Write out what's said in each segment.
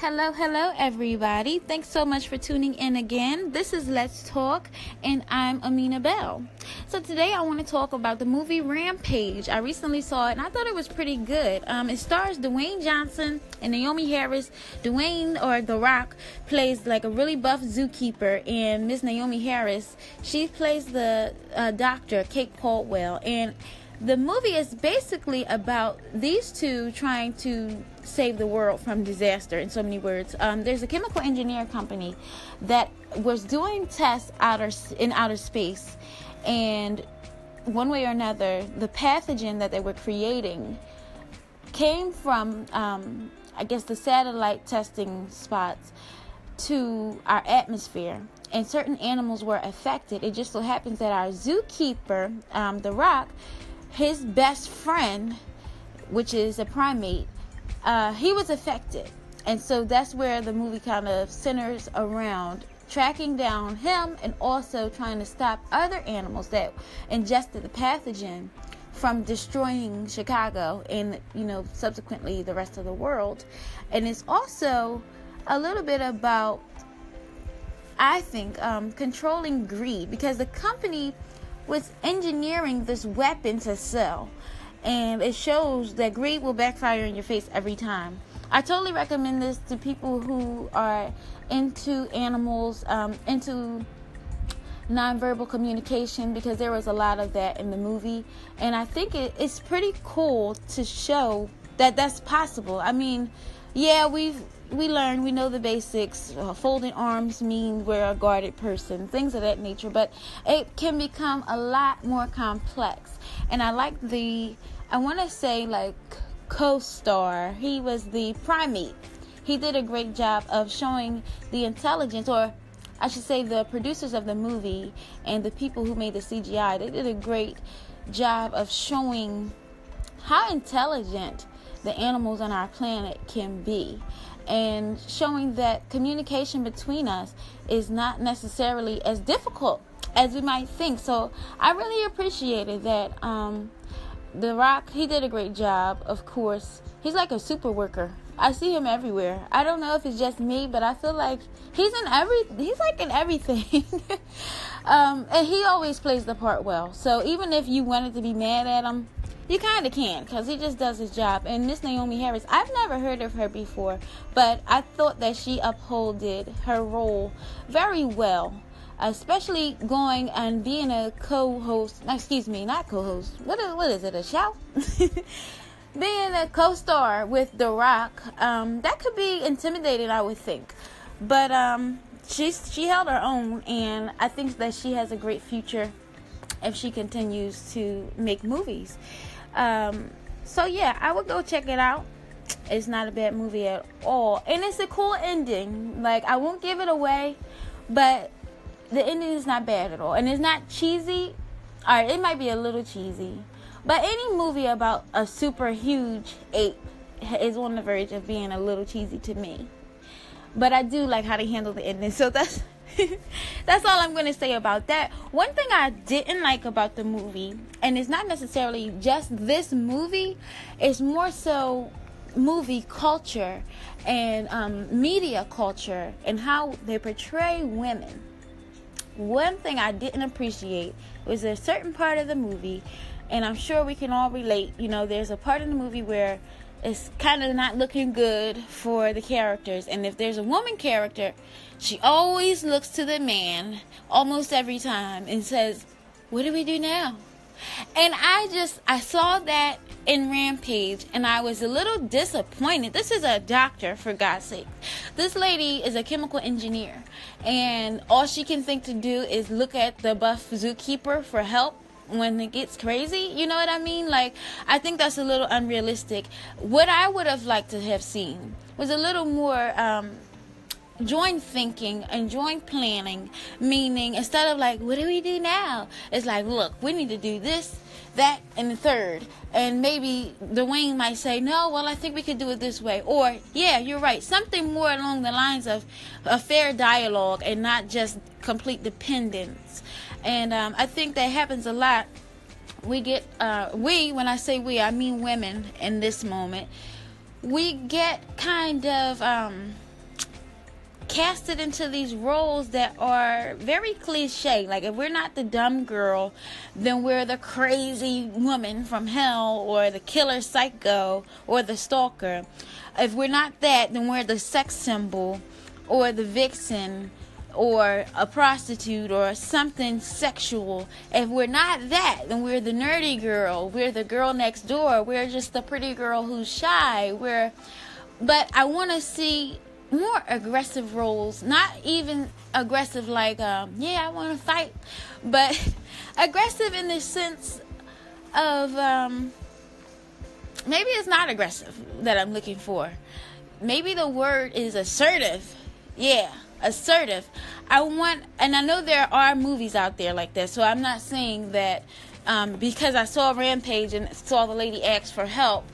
Hello, hello, everybody. Thanks so much for tuning in again. This is Let's Talk, and I'm Amina Bell. So, today I want to talk about the movie Rampage. I recently saw it and I thought it was pretty good. Um, it stars Dwayne Johnson and Naomie Harris. Dwayne, or The Rock, plays like a really buff zookeeper, and Miss Naomie Harris, she plays the uh, doctor, Kate Caldwell. And the movie is basically about these two trying to save the world from disaster in so many words. Um, there's a chemical engineer company that was doing tests outer in outer space and one way or another the pathogen that they were creating came from um, i guess the satellite testing spots to our atmosphere and certain animals were affected. It just so happens that our zookeeper um, the rock his best friend, which is a primate, uh, he was affected. And so that's where the movie kind of centers around tracking down him and also trying to stop other animals that ingested the pathogen from destroying Chicago and you know subsequently the rest of the world. And it's also a little bit about I think um, controlling greed because the company was engineering this weapon to sell. And it shows that greed will backfire in your face every time. I totally recommend this to people who are into animals, um, into nonverbal communication, because there was a lot of that in the movie. And I think it, it's pretty cool to show that that's possible. I mean, yeah, we've we learn, we know the basics. Uh, folding arms mean we're a guarded person, things of that nature. But it can become a lot more complex. And I like the, I want to say like co-star. He was the primate. He did a great job of showing the intelligence, or I should say, the producers of the movie and the people who made the CGI. They did a great job of showing how intelligent the animals on our planet can be and showing that communication between us is not necessarily as difficult as we might think. So I really appreciated that. Um, the Rock, he did a great job, of course. He's like a super worker. I see him everywhere. I don't know if it's just me, but I feel like he's in every he's like in everything. um, and he always plays the part well. So even if you wanted to be mad at him, you kind of can because he just does his job. And Miss Naomie Harris, I've never heard of her before, but I thought that she upholded her role very well. Especially going and being a co-host, excuse me, not co-host. What is, what is it? A show? being a co-star with The Rock, um, that could be intimidating, I would think. But um, she's she held her own, and I think that she has a great future if she continues to make movies. Um, so yeah, I would go check it out. It's not a bad movie at all, and it's a cool ending. Like I won't give it away, but the ending is not bad at all, and it's not cheesy. Right, it might be a little cheesy, but any movie about a super huge ape is on the verge of being a little cheesy to me. But I do like how they handle the ending, so that's That's all I'm going to say about that. One thing I didn't like about the movie, and it's not necessarily just this movie, it's more so movie culture and um, media culture and how they portray women. One thing I didn't appreciate was a certain part of the movie, and I'm sure we can all relate. You know, there's a part in the movie where it's kind of not looking good for the characters. And if there's a woman character, she always looks to the man almost every time and says, What do we do now? And I just, I saw that in Rampage and I was a little disappointed. This is a doctor, for God's sake. This lady is a chemical engineer and all she can think to do is look at the buff zookeeper for help when it gets crazy. You know what I mean? Like, I think that's a little unrealistic. What I would have liked to have seen was a little more um, joint thinking and joint planning. Meaning, instead of like, what do we do now? It's like, look, we need to do this, that, and the third. And maybe Dwayne might say, no, well, I think we could do it this way. Or, yeah, you're right. Something more along the lines of a fair dialogue and not just complete dependence. And um, I think that happens a lot. We get, uh, we, when I say we, I mean women in this moment, we get kind of, um, casted into these roles that are very cliche. Like if we're not the dumb girl, then we're the crazy woman from hell or the killer psycho or the stalker. If we're not that, then we're the sex symbol or the vixen or a prostitute or something sexual. If we're not that, then we're the nerdy girl. We're the girl next door. We're just the pretty girl who's shy. We're but I want to see more aggressive roles, not even aggressive like um, yeah, I want to fight, but aggressive in the sense of um, maybe it's not aggressive that I'm looking for. Maybe the word is assertive. Yeah, assertive. I want, and I know there are movies out there like that, so I'm not saying that um, because I saw Rampage and saw the lady ask for help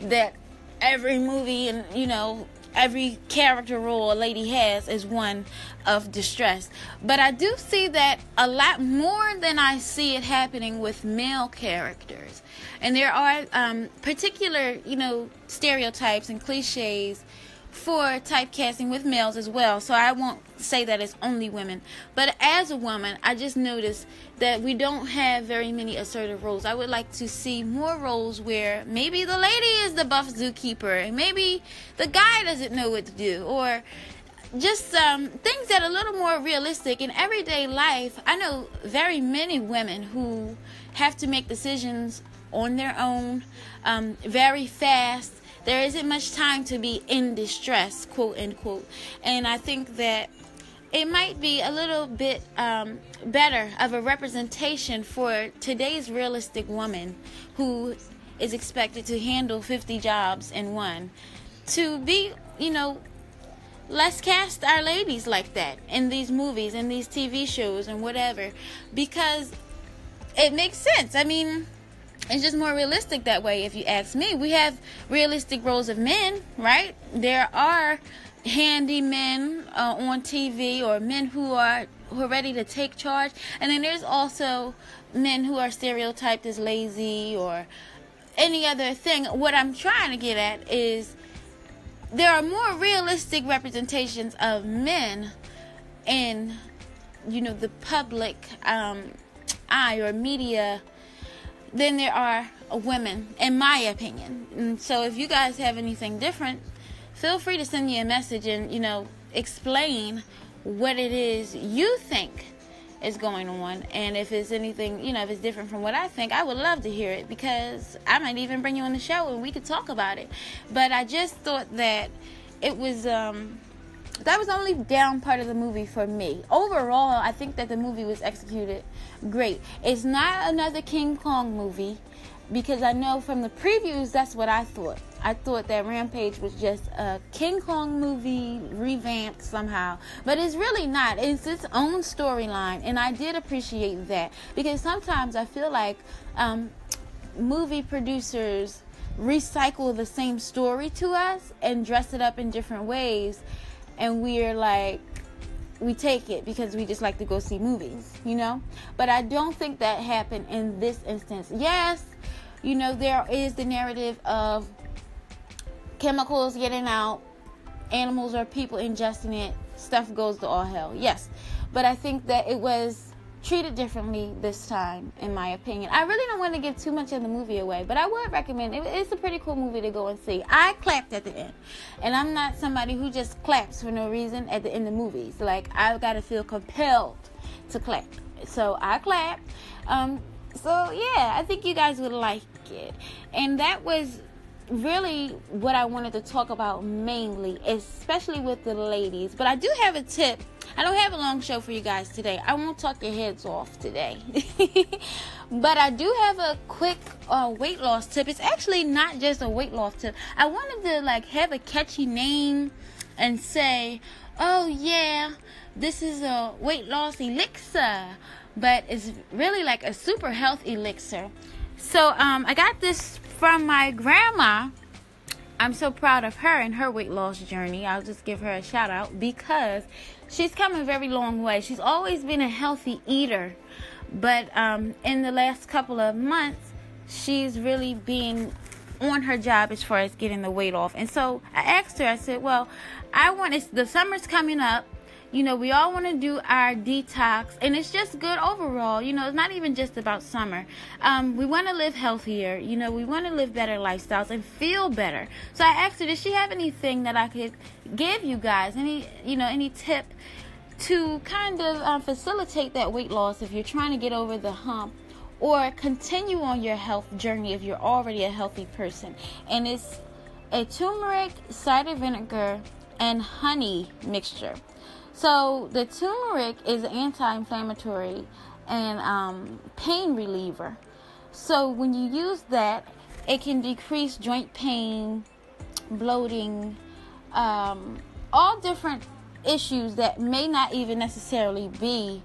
that every movie and you know every character role a lady has is one of distress. But I do see that a lot more than I see it happening with male characters. And there are um, particular, you know, stereotypes and cliches for typecasting with males as well. So I won't say that it's only women. But as a woman, I just noticed that we don't have very many assertive roles. I would like to see more roles where maybe the lady is the buff zookeeper and maybe the guy doesn't know what to do or just um, things that are a little more realistic in everyday life. I know very many women who have to make decisions on their own um, very fast there isn't much time to be in distress, quote unquote. And I think that it might be a little bit um, better of a representation for today's realistic woman who is expected to handle 50 jobs in one to be, you know, let's cast our ladies like that in these movies and these TV shows and whatever because it makes sense. I mean, it's just more realistic that way if you ask me. We have realistic roles of men right? There are handy men uh, on tv or men who are who are ready to take charge. And then there's also men who are stereotyped as lazy or any other thing. What i'm trying to get at is there are more realistic representations of men in you know the public um, eye or media than there are women, in my opinion. And so if you guys have anything different, feel free to send me a message and, you know, explain what it is you think is going on. And if it's anything, you know, if it's different from what I think, I would love to hear it because I might even bring you on the show and we could talk about it. But I just thought that it was um that was the only down part of the movie for me. Overall, I think that the movie was executed great. It's not another King Kong movie because I know from the previews that's what I thought. I thought that Rampage was just a King Kong movie revamped somehow, but it's really not. It's its own storyline, and I did appreciate that because sometimes I feel like um, movie producers recycle the same story to us and dress it up in different ways and we're like we take it because we just like to go see movies, you know? But I don't think that happened in this instance. Yes, you know, there is the narrative of chemicals getting out, animals or people ingesting it, stuff goes to all hell. Yes. But I think that it was treated differently this time, in my opinion. I really don't want to give too much of the movie away, but I would recommend it. It's a pretty cool movie to go and see. I clapped at the end, and I'm not somebody who just claps for no reason at the end of movies. Like I've got to feel compelled to clap, so I clapped. Um, so yeah, I think you guys would like it, and that was really what I wanted to talk about mainly, especially with the ladies. But I do have a tip I don't have a long show for you guys today. I won't talk your heads off today. but I do have a quick uh, weight loss tip. It's actually not just a weight loss tip. I wanted to like have a catchy name and say, "Oh yeah, this is a weight loss elixir." But it's really like a super health elixir. So um, I got this from my grandma I'm so proud of her and her weight loss journey. I'll just give her a shout out because she's come a very long way. She's always been a healthy eater, but um, in the last couple of months, she's really being on her job as far as getting the weight off. And so I asked her, I said, Well, I want the summer's coming up. You know, we all want to do our detox, and it's just good overall. You know, it's not even just about summer. Um, we want to live healthier. You know, we want to live better lifestyles and feel better. So I asked her, does she have anything that I could give you guys? Any, you know, any tip to kind of um, facilitate that weight loss if you're trying to get over the hump or continue on your health journey if you're already a healthy person. And it's a turmeric, cider vinegar, and honey mixture. So the turmeric is anti-inflammatory and um, pain reliever. So when you use that, it can decrease joint pain, bloating, um, all different issues that may not even necessarily be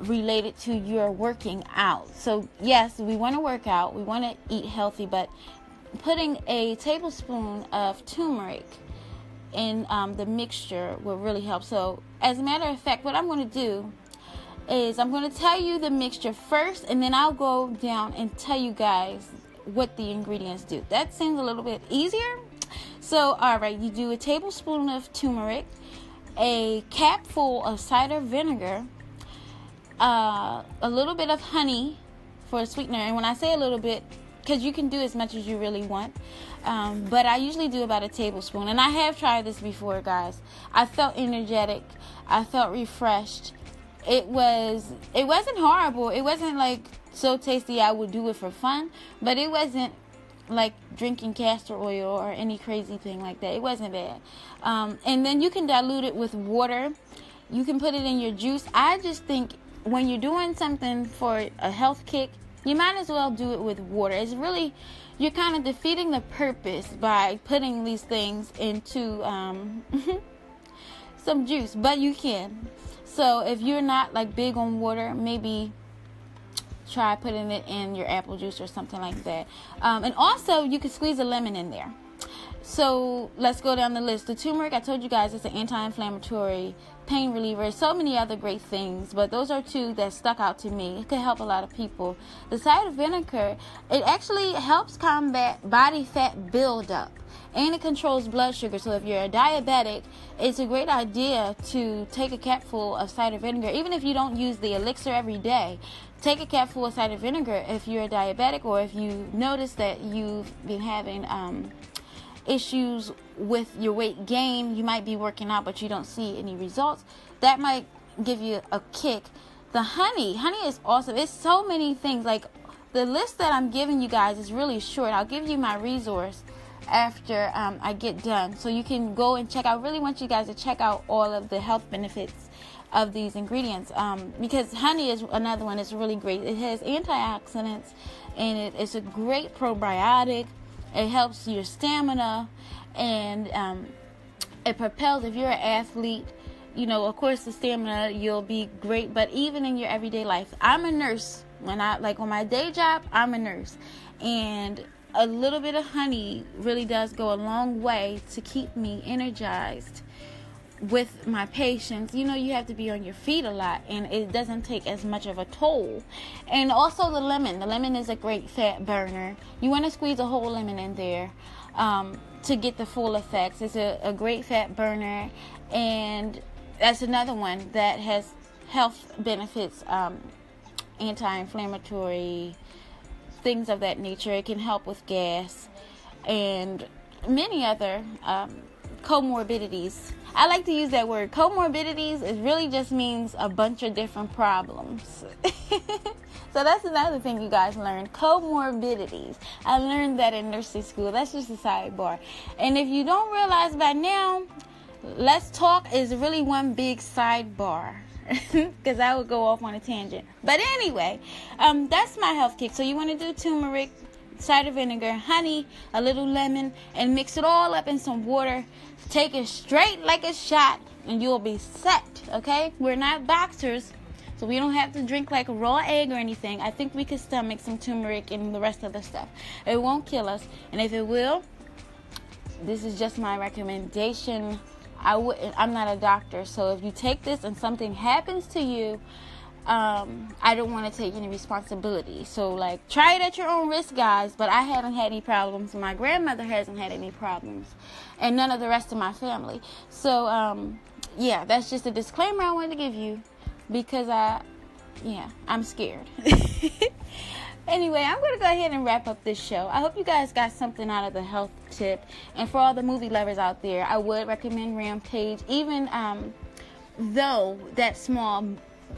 related to your working out. So, yes, we want to work out, we want to eat healthy, but putting a tablespoon of turmeric in um, the mixture will really help. So, as a matter of fact, what I'm going to do is I'm going to tell you the mixture first, and then I'll go down and tell you guys what the ingredients do. That seems a little bit easier. So, all right, you do a tablespoon of turmeric, a capful of cider vinegar, uh, a little bit of honey for a sweetener. And when I say a little bit, because you can do as much as you really want. Um, but I usually do about a tablespoon. And I have tried this before, guys. I felt energetic. I felt refreshed. It was. It wasn't horrible. It wasn't like so tasty. I would do it for fun. But it wasn't like drinking castor oil or any crazy thing like that. It wasn't bad. Um, and then you can dilute it with water. You can put it in your juice. I just think when you're doing something for a health kick, you might as well do it with water. It's really, you're kind of defeating the purpose by putting these things into um, some juice, but you can. So if you're not like big on water, maybe try putting it in your apple juice or something like that. Um, and also, you can squeeze a lemon in there. So let's go down the list. The turmeric, I told you guys, it's an anti-inflammatory pain reliever, so many other great things, but those are two that stuck out to me. It could help a lot of people. The cider vinegar, it actually helps combat body fat buildup and it controls blood sugar. So if you're a diabetic, it's a great idea to take a capful of cider vinegar, even if you don't use the elixir every day. Take a capful of cider vinegar if you're a diabetic or if you notice that you've been having um, issues with your weight gain, you might be working out but you don't see any results. That might give you a kick. The honey, honey is awesome. It's so many things. Like the list that I'm giving you guys is really short. I'll give you my resource after um, I get done. So you can go and check. I really want you guys to check out all of the health benefits of these ingredients um, because honey is another one that's really great. It has antioxidants and it, it's a great probiotic. It helps your stamina and um, it propels. If you're an athlete, you know, of course, the stamina you'll be great. But even in your everyday life, I'm a nurse. When I like on my day job, I'm a nurse, and a little bit of honey really does go a long way to keep me energized with my patients, you know, you have to be on your feet a lot and it doesn't take as much of a toll. And also the lemon. The lemon is a great fat burner. You want to squeeze a whole lemon in there um, to get the full effects. It's a, a great fat burner. And that's another one that has health benefits, um, anti inflammatory, things of that nature. It can help with gas and many other um, comorbidities. I like to use that word. Comorbidities, it really just means a bunch of different problems. so that's another thing you guys learned. Comorbidities. I learned that in nursing school. That's just a sidebar. And if you don't realize by now, let's talk is really one big sidebar. Because I would go off on a tangent. But anyway, um, that's my health kick. So you want to do turmeric, cider vinegar, honey, a little lemon, and mix it all up in some water. Take it straight like a shot, and you'll be set. Okay? We're not boxers, so we don't have to drink like a raw egg or anything. I think we could stomach some turmeric and the rest of the stuff. It won't kill us, and if it will, this is just my recommendation. I wouldn't. I'm not a doctor, so if you take this and something happens to you, um, I don't want to take any responsibility. So, like, try it at your own risk, guys. But I haven't had any problems. My grandmother hasn't had any problems, and none of the rest of my family. So, um, yeah, that's just a disclaimer I wanted to give you because I, yeah, I'm scared. anyway, I'm going to go ahead and wrap up this show. I hope you guys got something out of the health tip. And for all the movie lovers out there, I would recommend Rampage, even um, though that small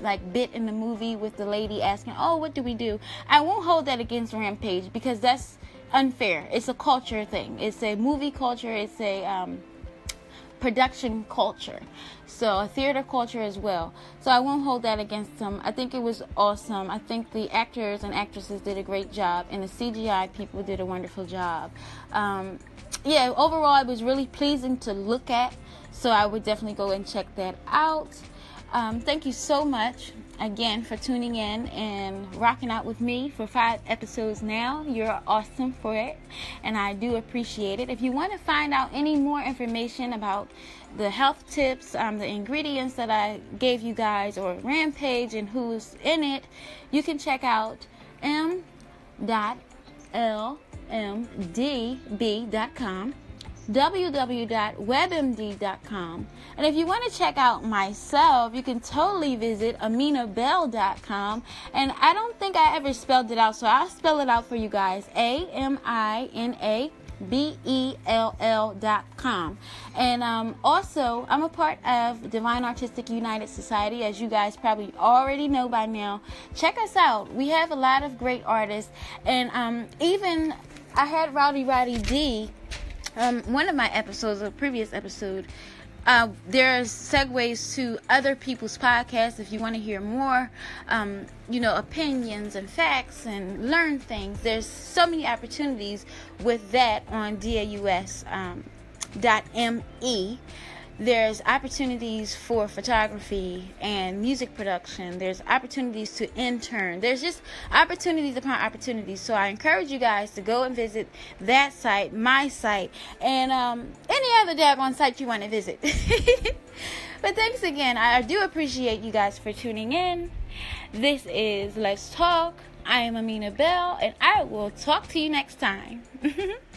like bit in the movie with the lady asking, "Oh, what do we do?" I won't hold that against Rampage because that's unfair. It's a culture thing. It's a movie culture. It's a um, production culture. So a theater culture as well. So I won't hold that against them. I think it was awesome. I think the actors and actresses did a great job, and the CGI people did a wonderful job. Um, yeah, overall, it was really pleasing to look at. So I would definitely go and check that out. Um, thank you so much again for tuning in and rocking out with me for five episodes now. You're awesome for it, and I do appreciate it. If you want to find out any more information about the health tips, um, the ingredients that I gave you guys, or Rampage and who's in it, you can check out m.imdb.com www.webmd.com. And if you want to check out myself, you can totally visit aminabell.com. And I don't think I ever spelled it out, so I'll spell it out for you guys. A M I N A B E L L dot com. And um, also, I'm a part of Divine Artistic United Society, as you guys probably already know by now. Check us out. We have a lot of great artists, and um, even I had Rowdy Roddy D um, one of my episodes, a previous episode, uh, there's segues to other people's podcasts if you want to hear more, um, you know, opinions and facts and learn things. There's so many opportunities with that on DAUS um, me there's opportunities for photography and music production. There's opportunities to intern. There's just opportunities upon opportunities. So I encourage you guys to go and visit that site, my site, and um, any other daggone site you want to visit. but thanks again. I do appreciate you guys for tuning in. This is Let's Talk. I am Amina Bell, and I will talk to you next time.